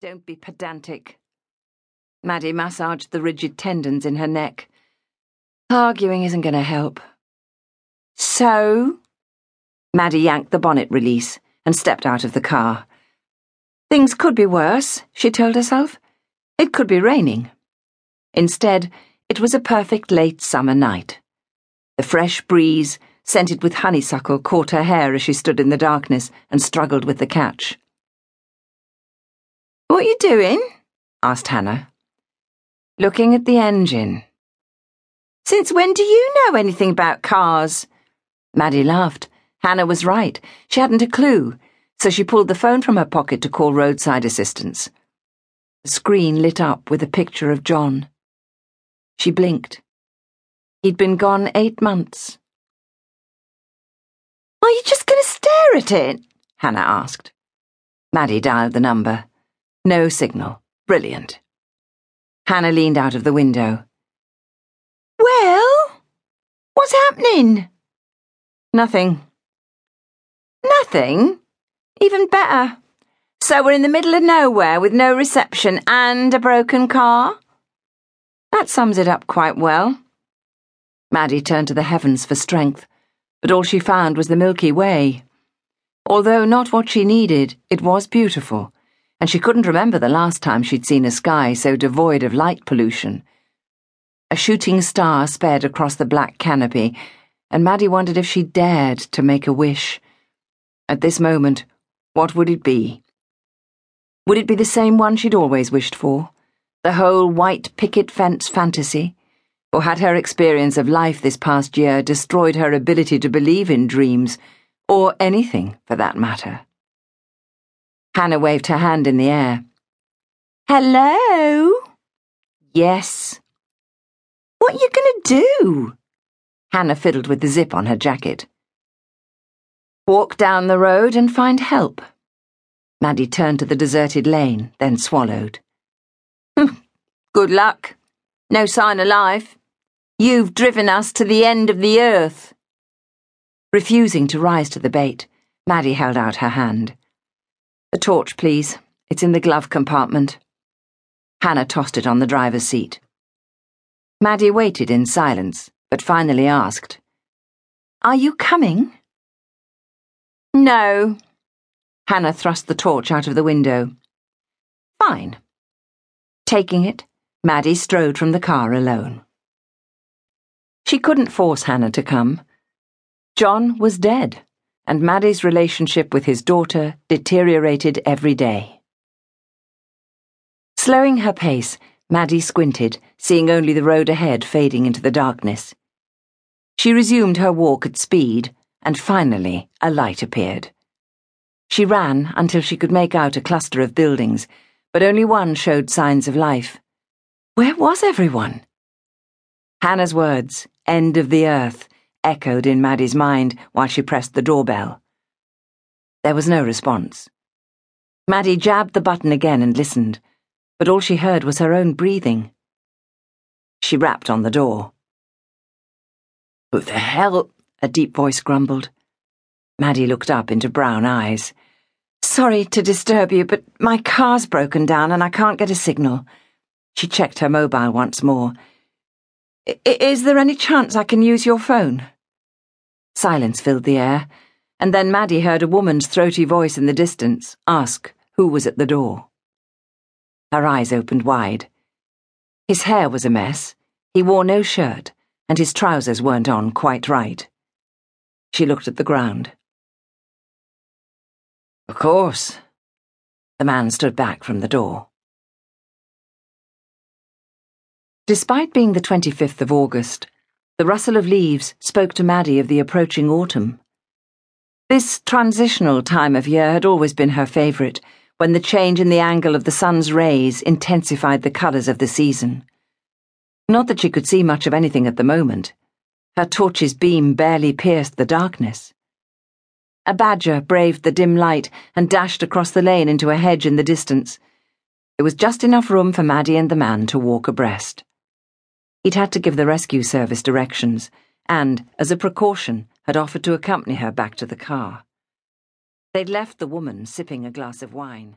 Don't be pedantic. Maddie massaged the rigid tendons in her neck. Arguing isn't going to help. So? Maddie yanked the bonnet release and stepped out of the car. Things could be worse, she told herself. It could be raining. Instead, it was a perfect late summer night. The fresh breeze, scented with honeysuckle, caught her hair as she stood in the darkness and struggled with the catch. What are you doing? asked Hannah. Looking at the engine. Since when do you know anything about cars? Maddie laughed. Hannah was right. She hadn't a clue, so she pulled the phone from her pocket to call roadside assistance. The screen lit up with a picture of John. She blinked. He'd been gone eight months. Are you just going to stare at it? Hannah asked. Maddie dialed the number. No signal. Brilliant. Hannah leaned out of the window. Well, what's happening? Nothing. Nothing? Even better. So we're in the middle of nowhere with no reception and a broken car? That sums it up quite well. Maddie turned to the heavens for strength, but all she found was the Milky Way. Although not what she needed, it was beautiful and she couldn't remember the last time she'd seen a sky so devoid of light pollution. A shooting star sped across the black canopy, and Maddie wondered if she dared to make a wish. At this moment, what would it be? Would it be the same one she'd always wished for? The whole white picket fence fantasy? Or had her experience of life this past year destroyed her ability to believe in dreams, or anything for that matter? Hannah waved her hand in the air. Hello? Yes. What are you going to do? Hannah fiddled with the zip on her jacket. Walk down the road and find help. Maddie turned to the deserted lane, then swallowed. Hmm. Good luck. No sign of life. You've driven us to the end of the earth. Refusing to rise to the bait, Maddie held out her hand. A torch, please. It's in the glove compartment. Hannah tossed it on the driver's seat. Maddie waited in silence, but finally asked, Are you coming? No. Hannah thrust the torch out of the window. Fine. Taking it, Maddie strode from the car alone. She couldn't force Hannah to come. John was dead and Maddie's relationship with his daughter deteriorated every day. Slowing her pace, Maddie squinted, seeing only the road ahead fading into the darkness. She resumed her walk at speed, and finally a light appeared. She ran until she could make out a cluster of buildings, but only one showed signs of life. Where was everyone? Hannah's words, end of the earth, echoed in Maddie's mind while she pressed the doorbell. There was no response. Maddie jabbed the button again and listened, but all she heard was her own breathing. She rapped on the door. Who the hell? a deep voice grumbled. Maddie looked up into brown eyes. Sorry to disturb you, but my car's broken down and I can't get a signal. She checked her mobile once more. Is there any chance I can use your phone? Silence filled the air, and then Maddie heard a woman's throaty voice in the distance ask who was at the door. Her eyes opened wide. His hair was a mess, he wore no shirt, and his trousers weren't on quite right. She looked at the ground. Of course. The man stood back from the door. Despite being the 25th of August, the rustle of leaves spoke to Maddie of the approaching autumn. This transitional time of year had always been her favourite, when the change in the angle of the sun's rays intensified the colours of the season. Not that she could see much of anything at the moment. Her torch's beam barely pierced the darkness. A badger braved the dim light and dashed across the lane into a hedge in the distance. There was just enough room for Maddie and the man to walk abreast. He'd had to give the rescue service directions, and, as a precaution, had offered to accompany her back to the car. They'd left the woman sipping a glass of wine.